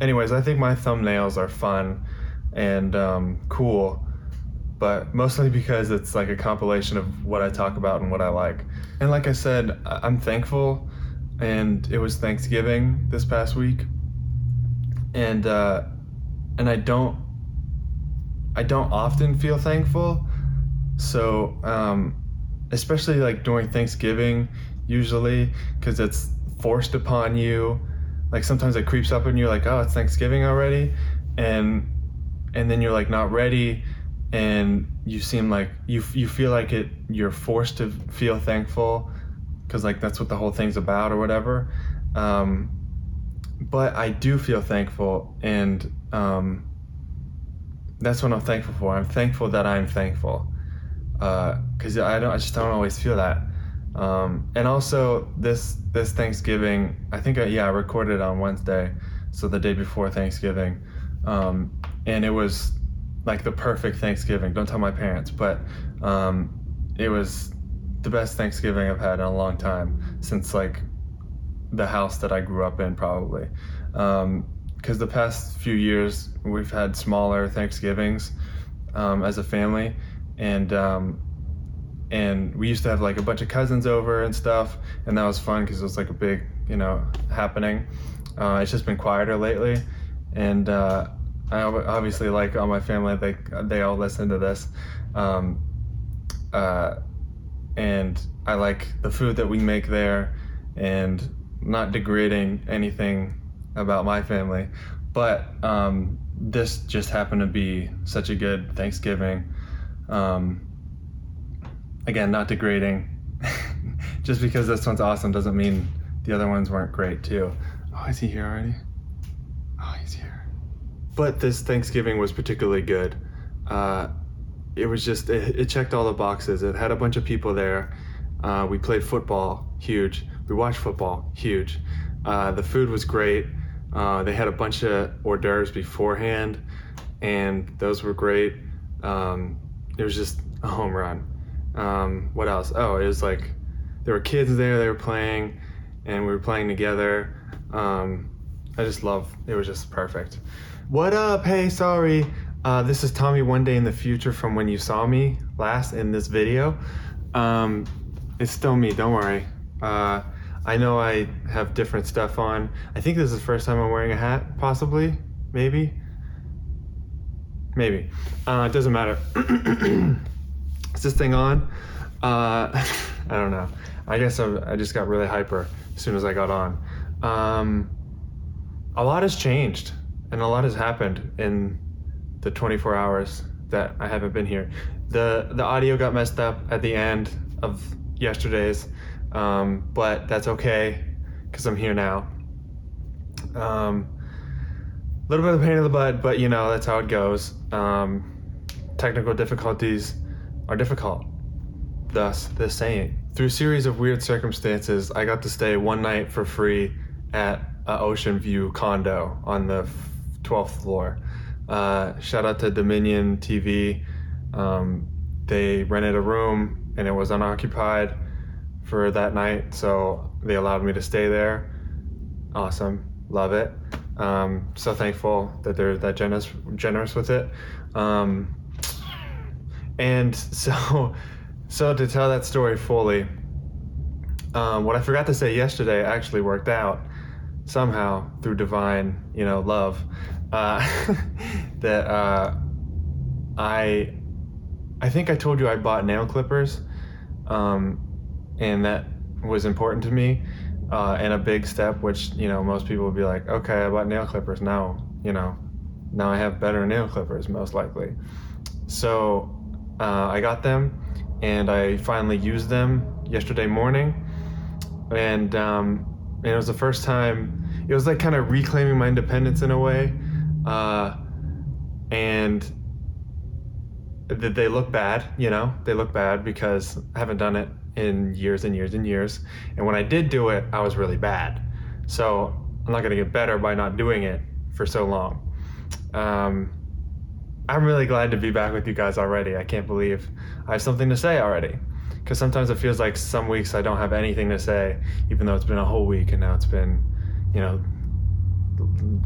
anyways, I think my thumbnails are fun and um, cool, but mostly because it's like a compilation of what I talk about and what I like. And like I said, I'm thankful, and it was Thanksgiving this past week, and uh, and I don't I don't often feel thankful, so um, especially like during Thanksgiving, usually because it's forced upon you. Like sometimes it creeps up on you, like oh it's Thanksgiving already, and and then you're like not ready. And you seem like you you feel like it you're forced to feel thankful because like that's what the whole thing's about or whatever. Um, but i do feel thankful and um, that's what i'm thankful for. I'm thankful that i'm thankful because i don't i just don't always feel that. Um, and also this this thanksgiving i think I, yeah i recorded on wednesday so the day before thanksgiving. Um, and it was like the perfect Thanksgiving. Don't tell my parents, but um, it was the best Thanksgiving I've had in a long time since like the house that I grew up in, probably. Because the past few years we've had smaller Thanksgivings um, as a family, and um, and we used to have like a bunch of cousins over and stuff, and that was fun because it was like a big you know happening. Uh, it's just been quieter lately, and uh, I obviously like all my family. They they all listen to this, um, uh, and I like the food that we make there, and not degrading anything about my family, but um, this just happened to be such a good Thanksgiving. Um, again, not degrading. just because this one's awesome doesn't mean the other ones weren't great too. Oh, is he here already? Oh, he's here. But this Thanksgiving was particularly good. Uh, it was just, it, it checked all the boxes. It had a bunch of people there. Uh, we played football, huge. We watched football, huge. Uh, the food was great. Uh, they had a bunch of hors d'oeuvres beforehand, and those were great. Um, it was just a home run. Um, what else? Oh, it was like there were kids there. They were playing, and we were playing together. Um, I just love. It was just perfect. What up? Hey, sorry. Uh, this is Tommy. One day in the future from when you saw me last in this video. Um, it's still me. Don't worry. Uh, I know I have different stuff on. I think this is the first time I'm wearing a hat. Possibly. Maybe. Maybe. Uh, it doesn't matter. is this thing on? Uh, I don't know. I guess I, I just got really hyper as soon as I got on. Um, a lot has changed and a lot has happened in the 24 hours that I haven't been here. The the audio got messed up at the end of yesterday's, um, but that's okay because I'm here now. Um, a little bit of pain in the butt, but you know that's how it goes. Um, technical difficulties are difficult. Thus, the saying. Through a series of weird circumstances, I got to stay one night for free at a Ocean View condo on the 12th floor. Uh, shout out to Dominion TV. Um, they rented a room and it was unoccupied for that night, so they allowed me to stay there. Awesome, love it. Um, so thankful that they're that generous generous with it. Um, and so, so to tell that story fully, um, what I forgot to say yesterday actually worked out somehow through divine, you know, love. Uh, that uh, I, I think I told you I bought nail clippers, um, and that was important to me, uh, and a big step. Which you know most people would be like, okay, I bought nail clippers now, you know, now I have better nail clippers, most likely. So uh, I got them and I finally used them yesterday morning. And, um, and it was the first time, it was like kind of reclaiming my independence in a way. Uh, and th- they look bad, you know, they look bad because I haven't done it in years and years and years. And when I did do it, I was really bad. So I'm not to get better by not doing it for so long. Um, I'm really glad to be back with you guys already. I can't believe I have something to say already. Because sometimes it feels like some weeks I don't have anything to say, even though it's been a whole week and now it's been, you know,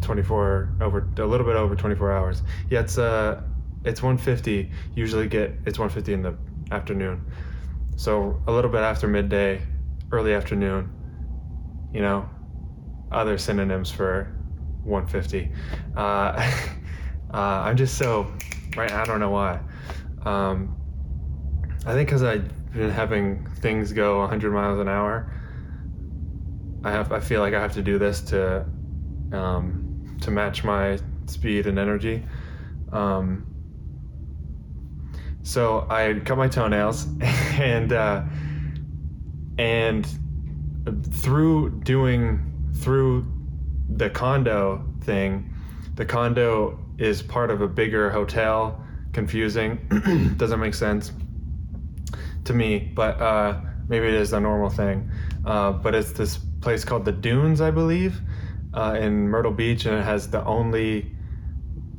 24 over a little bit over 24 hours. Yeah, it's uh, it's 150. Usually get it's 150 in the afternoon, so a little bit after midday, early afternoon. You know, other synonyms for 150. Uh, uh, I'm just so right. I don't know why. Um, I think because I've been having things go 100 miles an hour. I have. I feel like I have to do this to um, to match my speed and energy. Um, so I cut my toenails, and uh, and through doing through the condo thing, the condo is part of a bigger hotel. Confusing, doesn't make sense to me, but uh, maybe it is a normal thing. Uh, but it's this place called the Dunes, I believe, uh, in Myrtle Beach, and it has the only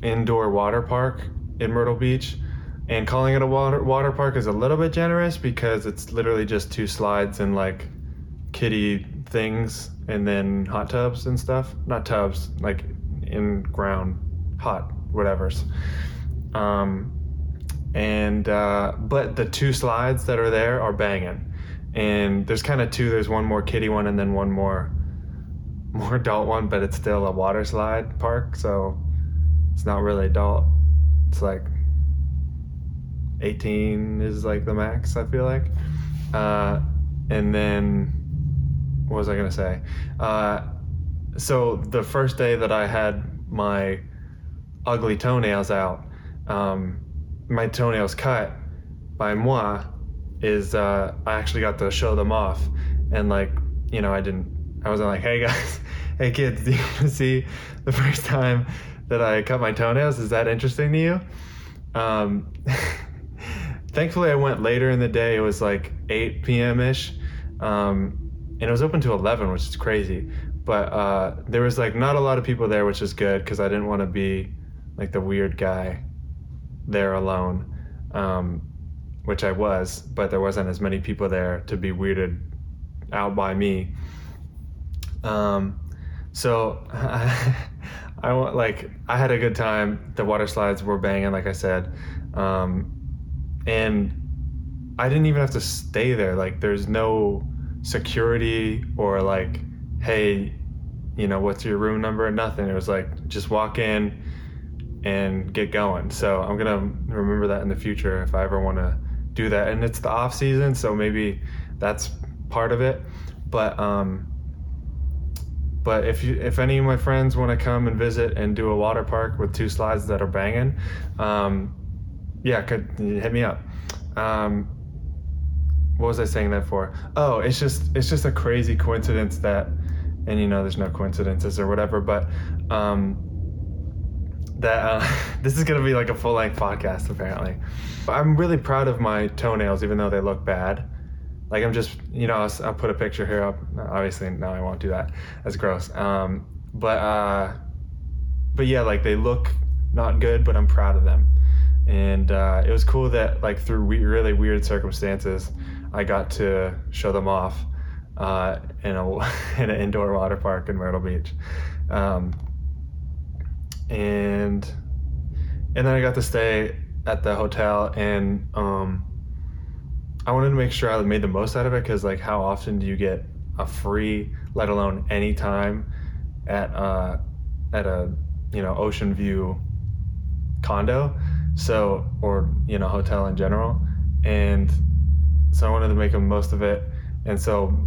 indoor water park in Myrtle Beach. And calling it a water water park is a little bit generous because it's literally just two slides and like kiddie things, and then hot tubs and stuff. Not tubs, like in ground hot whatever's. Um, and uh, but the two slides that are there are banging, and there's kind of two. There's one more kiddie one, and then one more more adult one, but it's still a water slide park, so it's not really adult. It's like 18 is like the max, I feel like. Uh, and then, what was I gonna say? Uh, so the first day that I had my ugly toenails out, um, my toenails cut by moi, is uh, I actually got to show them off, and like you know I didn't I wasn't like hey guys, hey kids, do you want to see the first time that I cut my toenails? Is that interesting to you? Um, thankfully, I went later in the day. It was like 8 p.m. ish, um, and it was open to 11, which is crazy. But uh, there was like not a lot of people there, which is good because I didn't want to be like the weird guy there alone, um, which I was. But there wasn't as many people there to be weirded out by me. Um, so I I want like I had a good time. The water slides were banging, like I said, um, and I didn't even have to stay there. Like there's no security or like, hey, you know, what's your room number? Nothing. It was like just walk in and get going. So I'm gonna remember that in the future if I ever want to do that. And it's the off season, so maybe that's part of it. But um, but if you, if any of my friends want to come and visit and do a water park with two slides that are banging, um, yeah, could hit me up. Um, what was I saying that for? Oh, it's just it's just a crazy coincidence that, and you know, there's no coincidences or whatever, but um, that uh, this is gonna be like a full length podcast apparently. I'm really proud of my toenails, even though they look bad like I'm just you know I'll, I'll, put a picture here up. Obviously, no, I won't do that. That's gross. Um, but uh, but yeah, like they look not good, but I'm proud of them. And uh, it was cool that like through we- really weird circumstances, I got to show them off uh, in a in an indoor water park in Myrtle Beach. Um, and and then I got to stay at the hotel and um, I wanted to make sure I made the most out of it because like how often do you get a free, let alone any time at uh, at a you know ocean view condo, so or you know hotel in general, and so I wanted to make the most of it, and so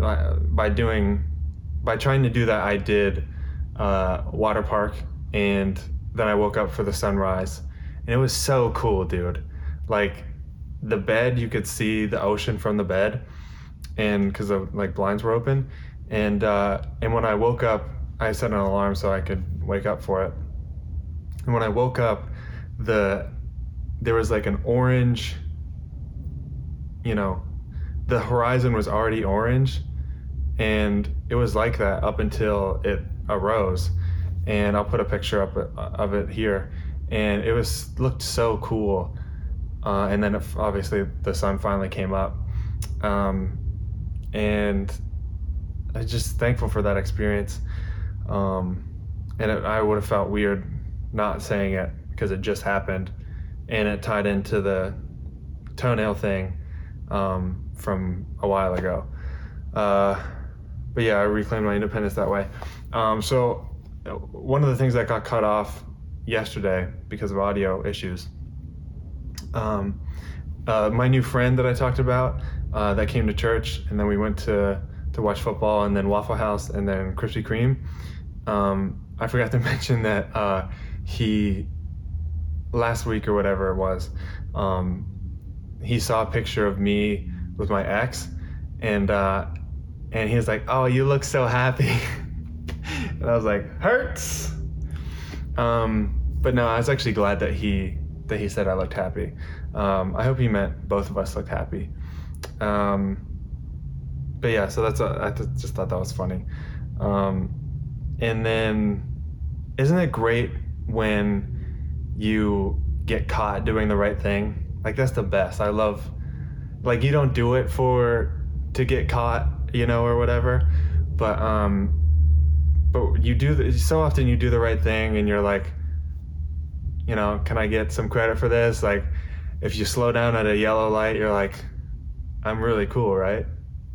uh, by doing by trying to do that, I did uh, water park and then I woke up for the sunrise, and it was so cool, dude. Like the bed, you could see the ocean from the bed, and because the like blinds were open, and uh, and when I woke up, I set an alarm so I could wake up for it. And when I woke up, the there was like an orange, you know, the horizon was already orange, and it was like that up until it arose. And I'll put a picture up of it here, and it was looked so cool. Uh, and then obviously the sun finally came up, um, and I'm just thankful for that experience. Um, and it, I would have felt weird not saying it because it just happened, and it tied into the toenail thing um, from a while ago. Uh, but yeah, I reclaimed my independence that way. Um, so one of the things that got cut off yesterday because of audio issues. Um, uh, my new friend that I talked about uh, that came to church, and then we went to to watch football, and then Waffle House, and then Krispy Kreme. Um, I forgot to mention that uh, he last week or whatever it was, um, he saw a picture of me with my ex, and uh, and he was like, "Oh, you look so happy," and I was like, "Hurts." Um, but no, I was actually glad that he that he said I looked happy. Um, I hope he meant both of us looked happy. Um, but yeah, so that's a, I just thought that was funny. Um, and then, isn't it great when you get caught doing the right thing? Like that's the best. I love, like you don't do it for to get caught, you know, or whatever, but um, but you do the, so often you do the right thing and you're like you know can i get some credit for this? Like if you slow down at a yellow light you're like i'm really cool right?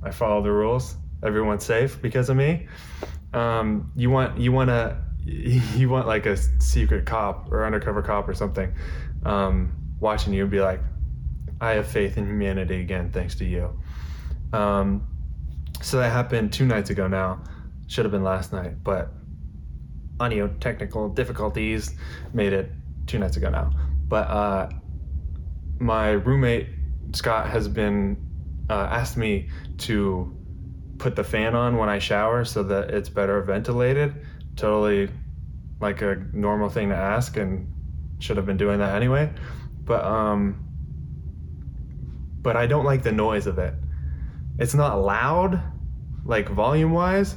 I follow the rules. Everyone's safe because of me. Um, you want you want to you want like a secret cop or undercover cop or something um, watching you be like i have faith in humanity again thanks to you. Um, so that happened two nights ago now. Should have been last night, but audio technical difficulties made it two nights ago now. But uh, my roommate Scott has been uh, asked me to put the fan on when I shower so that it's better ventilated. Totally like a normal thing to ask, and should have been doing that anyway. But um, but I don't like the noise of it. It's not loud, like volume wise,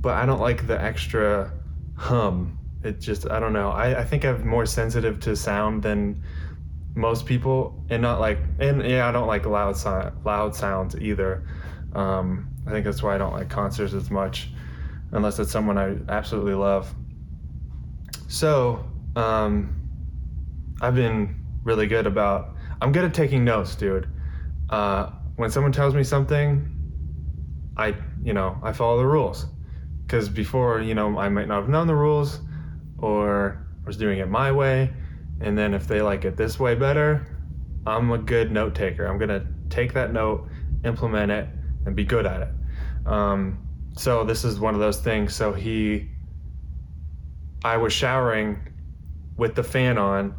but I don't like the extra hum. It just I don't know. I, I think I'm more sensitive to sound than most people, and not like and yeah, I don't like loud so, loud sounds either. Um, I think that's why I don't like concerts as much, unless it's someone I absolutely love. So um, I've been really good about. I'm good at taking notes, dude. Uh, when someone tells me something, I you know I follow the rules because before you know I might not have known the rules or was doing it my way. And then if they like it this way better I'm a good note taker. I'm gonna take that note implement it and be good at it. Um, so this is one of those things. So he I was showering with the fan on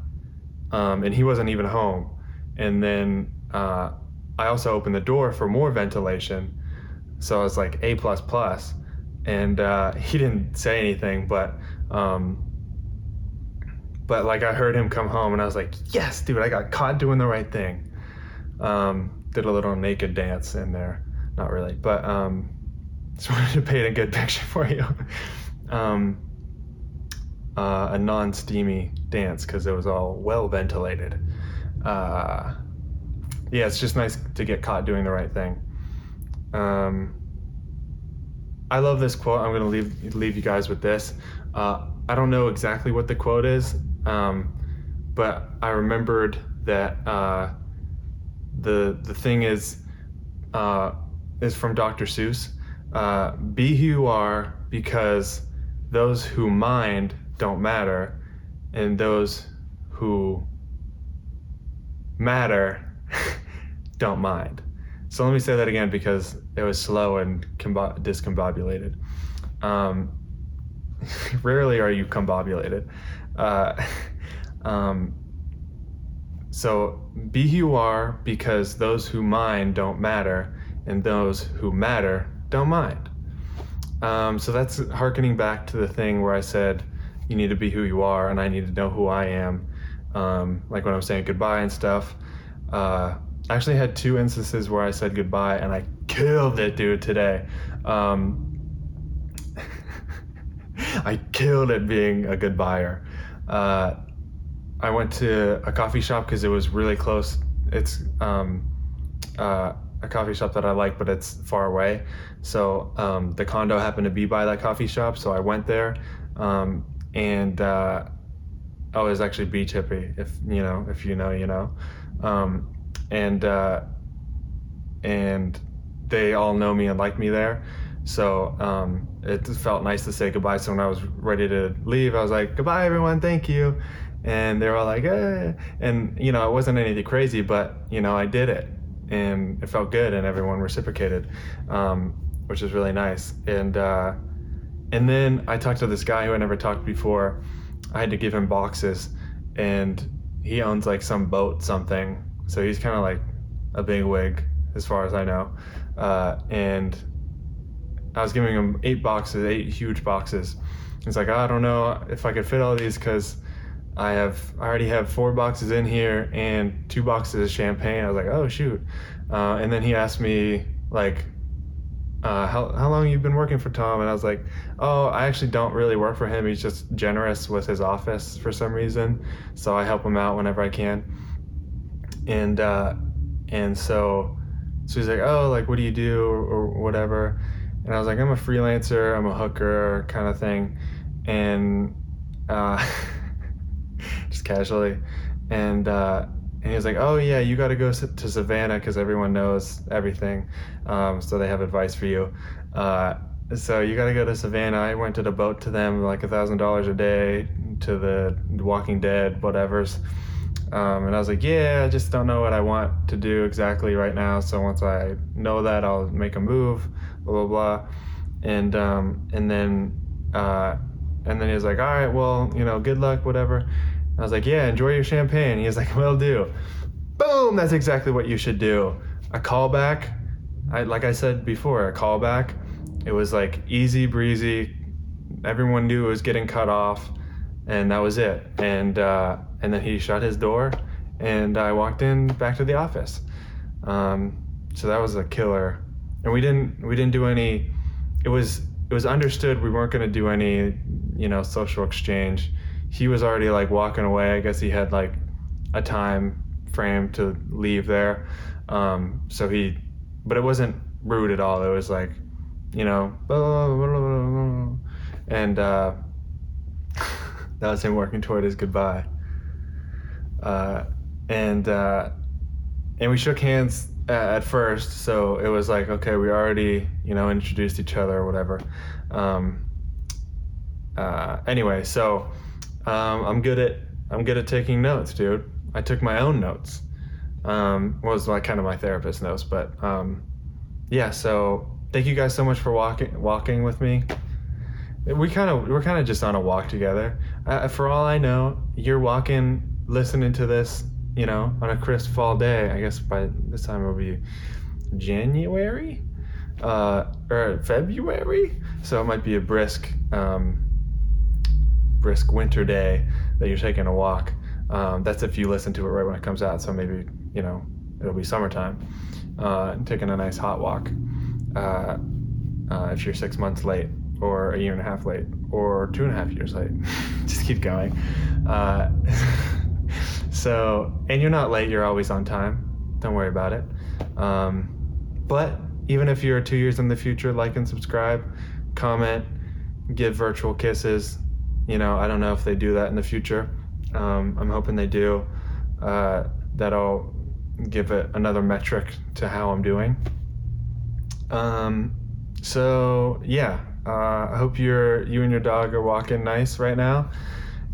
um, and he wasn't even home. And then uh, I also opened the door for more ventilation. So I was like A plus plus. And uh, he didn't say anything, but um, but like I heard him come home, and I was like, yes, dude, I got caught doing the right thing. Um, did a little naked dance in there, not really, but um, just wanted to paint a good picture for you. um, uh, a non-steamy dance because it was all well ventilated. Uh, yeah, it's just nice to get caught doing the right thing. Um, I love this quote. I'm going to leave leave you guys with this. Uh, I don't know exactly what the quote is, um, but I remembered that uh, the the thing is uh, is from Dr. Seuss. Uh, Be who you are, because those who mind don't matter, and those who matter don't mind. So let me say that again because it was slow and discombobulated. Um, rarely are you combobulated. Uh, um, so be who you are because those who mind don't matter, and those who matter don't mind. Um, so that's harkening back to the thing where I said you need to be who you are, and I need to know who I am. Um, like when I'm saying goodbye and stuff. Uh, I actually had two instances where I said goodbye, and I killed it, dude, today. Um, I killed it being a good buyer. Uh, I went to a coffee shop because it was really close. It's um, uh, a coffee shop that I like, but it's far away. So um, the condo happened to be by that coffee shop, so I went there, um, and uh, I was actually beach hippie. If you know, if you know, you know, um, and uh, and they all know me and like me there. So um, it felt nice to say goodbye. So when I was ready to leave, I was like, "Goodbye, everyone. Thank you." And they were all like, eh. and you know, it wasn't anything crazy, but you know, I did it, and it felt good, and everyone reciprocated, um, which is really nice. And uh, and then I talked to this guy who I never talked before. I had to give him boxes, and he owns like some boat something, so he's kind of like a big wig as far as I know. Uh, and I was giving him eight boxes, eight huge boxes. He's like, I don't know if I could fit all these because I have I already have four boxes in here and two boxes of champagne. I was like, oh shoot. Uh, and then he asked me like, uh, how how long you've been working for Tom? And I was like, oh, I actually don't really work for him. He's just generous with his office for some reason, so I help him out whenever I can. And uh, and so so he's like, oh, like what do you do or, or whatever. And I was like, I'm a freelancer, I'm a hooker kind of thing. And uh, just casually. And, uh, and he was like, oh, yeah, you got to go to Savannah because everyone knows everything. Um, so they have advice for you. Uh, so you got to go to Savannah. I rented a boat to them, like a thousand dollars a day to the Walking Dead, whatever's. Um, and I was like, yeah, I just don't know what I want to do exactly right now. So once I know that, I'll make a move, blah, blah, blah. And, um, and then, uh, and then he was like, all right, well, you know, good luck, whatever. I was like, yeah, enjoy your champagne. He was like, well, do. Boom, that's exactly what you should do. A callback, I, like I said before, a callback. It was like easy breezy. Everyone knew it was getting cut off, and that was it. And, uh, and then he shut his door and I walked in back to the office. Um, so that was a killer. And we didn't we didn't do any. It was it was understood we weren't going to do any you know social exchange. He was already like walking away. I guess he had like a time frame to leave there. Um, so he, but it wasn't rude at all. It was like, you know, and uh, that was him working toward his goodbye. Uh, and uh, and we shook hands at first, so it was like okay, we already you know introduced each other or whatever. Um, uh, anyway, so um, I'm good at I'm good at taking notes, dude. I took my own notes. Um, was like kind of my therapist notes, but um, yeah. So thank you guys so much for walking walking with me. We kind of we're kind of just on a walk together. Uh, for all I know, you're walking listening to this, you know, on a crisp fall day, I guess by this time it'll be January uh, or February, so it might be a brisk, um, brisk winter day that you're taking a walk. Um, that's if you listen to it right when it comes out. So maybe you know it'll be summertime, uh, taking a nice hot walk. Uh, uh, if you're six months late, or a year and a half late, or two and a half years late, just keep going. So, and you're not late, you're always on time. Don't worry about it. Um, but even if you're two years in the future, like and subscribe, comment, give virtual kisses. You know, I don't know if they do that in the future. Um, I'm hoping they do. Uh, that'll give it another metric to how I'm doing. Um, so yeah, uh, I hope you're you and your dog are walking nice right now,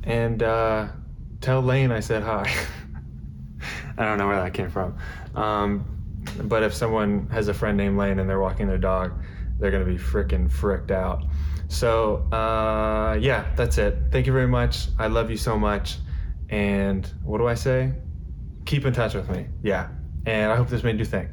and uh, tell Lane I said hi. I don't know where that came from. Um, but if someone has a friend named Lane and they're walking their dog, they're gonna be freaking fricked out. So, uh, yeah, that's it. Thank you very much. I love you so much. And what do I say? Keep in touch with me. Yeah. And I hope this made you think.